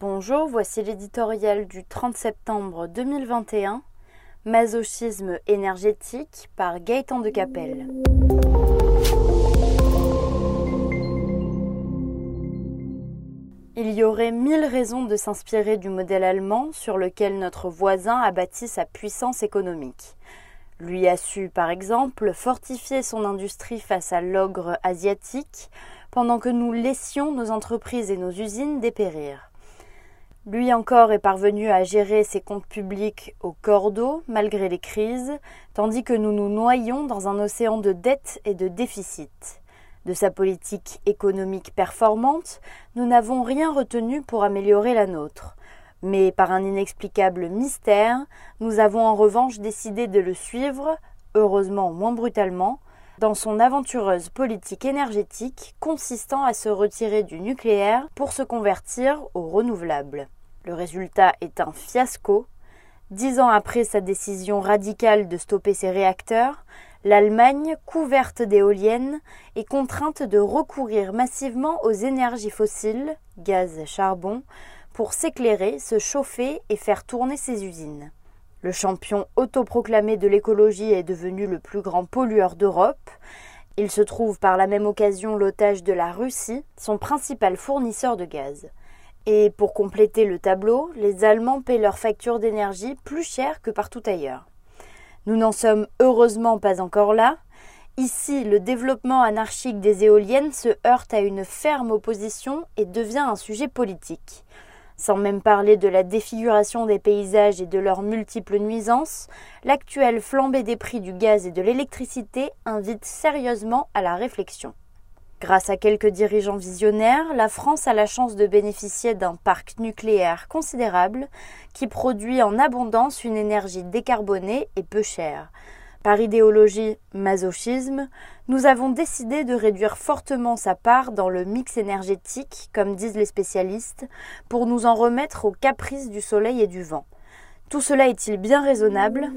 Bonjour, voici l'éditorial du 30 septembre 2021, Masochisme énergétique par Gaëtan de Capelle. Il y aurait mille raisons de s'inspirer du modèle allemand sur lequel notre voisin a bâti sa puissance économique. Lui a su, par exemple, fortifier son industrie face à l'ogre asiatique, pendant que nous laissions nos entreprises et nos usines dépérir. Lui encore est parvenu à gérer ses comptes publics au cordeau malgré les crises, tandis que nous nous noyons dans un océan de dettes et de déficits. De sa politique économique performante, nous n'avons rien retenu pour améliorer la nôtre. Mais par un inexplicable mystère, nous avons en revanche décidé de le suivre, heureusement moins brutalement, dans son aventureuse politique énergétique consistant à se retirer du nucléaire pour se convertir au renouvelable. Le résultat est un fiasco. Dix ans après sa décision radicale de stopper ses réacteurs, l'Allemagne, couverte d'éoliennes, est contrainte de recourir massivement aux énergies fossiles, gaz charbon, pour s'éclairer, se chauffer et faire tourner ses usines. Le champion autoproclamé de l'écologie est devenu le plus grand pollueur d'Europe. Il se trouve par la même occasion l'otage de la Russie, son principal fournisseur de gaz. Et pour compléter le tableau, les Allemands paient leurs factures d'énergie plus chères que partout ailleurs. Nous n'en sommes heureusement pas encore là. Ici, le développement anarchique des éoliennes se heurte à une ferme opposition et devient un sujet politique. Sans même parler de la défiguration des paysages et de leurs multiples nuisances, l'actuelle flambée des prix du gaz et de l'électricité invite sérieusement à la réflexion. Grâce à quelques dirigeants visionnaires, la France a la chance de bénéficier d'un parc nucléaire considérable qui produit en abondance une énergie décarbonée et peu chère. Par idéologie masochisme, nous avons décidé de réduire fortement sa part dans le mix énergétique, comme disent les spécialistes, pour nous en remettre aux caprices du soleil et du vent. Tout cela est-il bien raisonnable?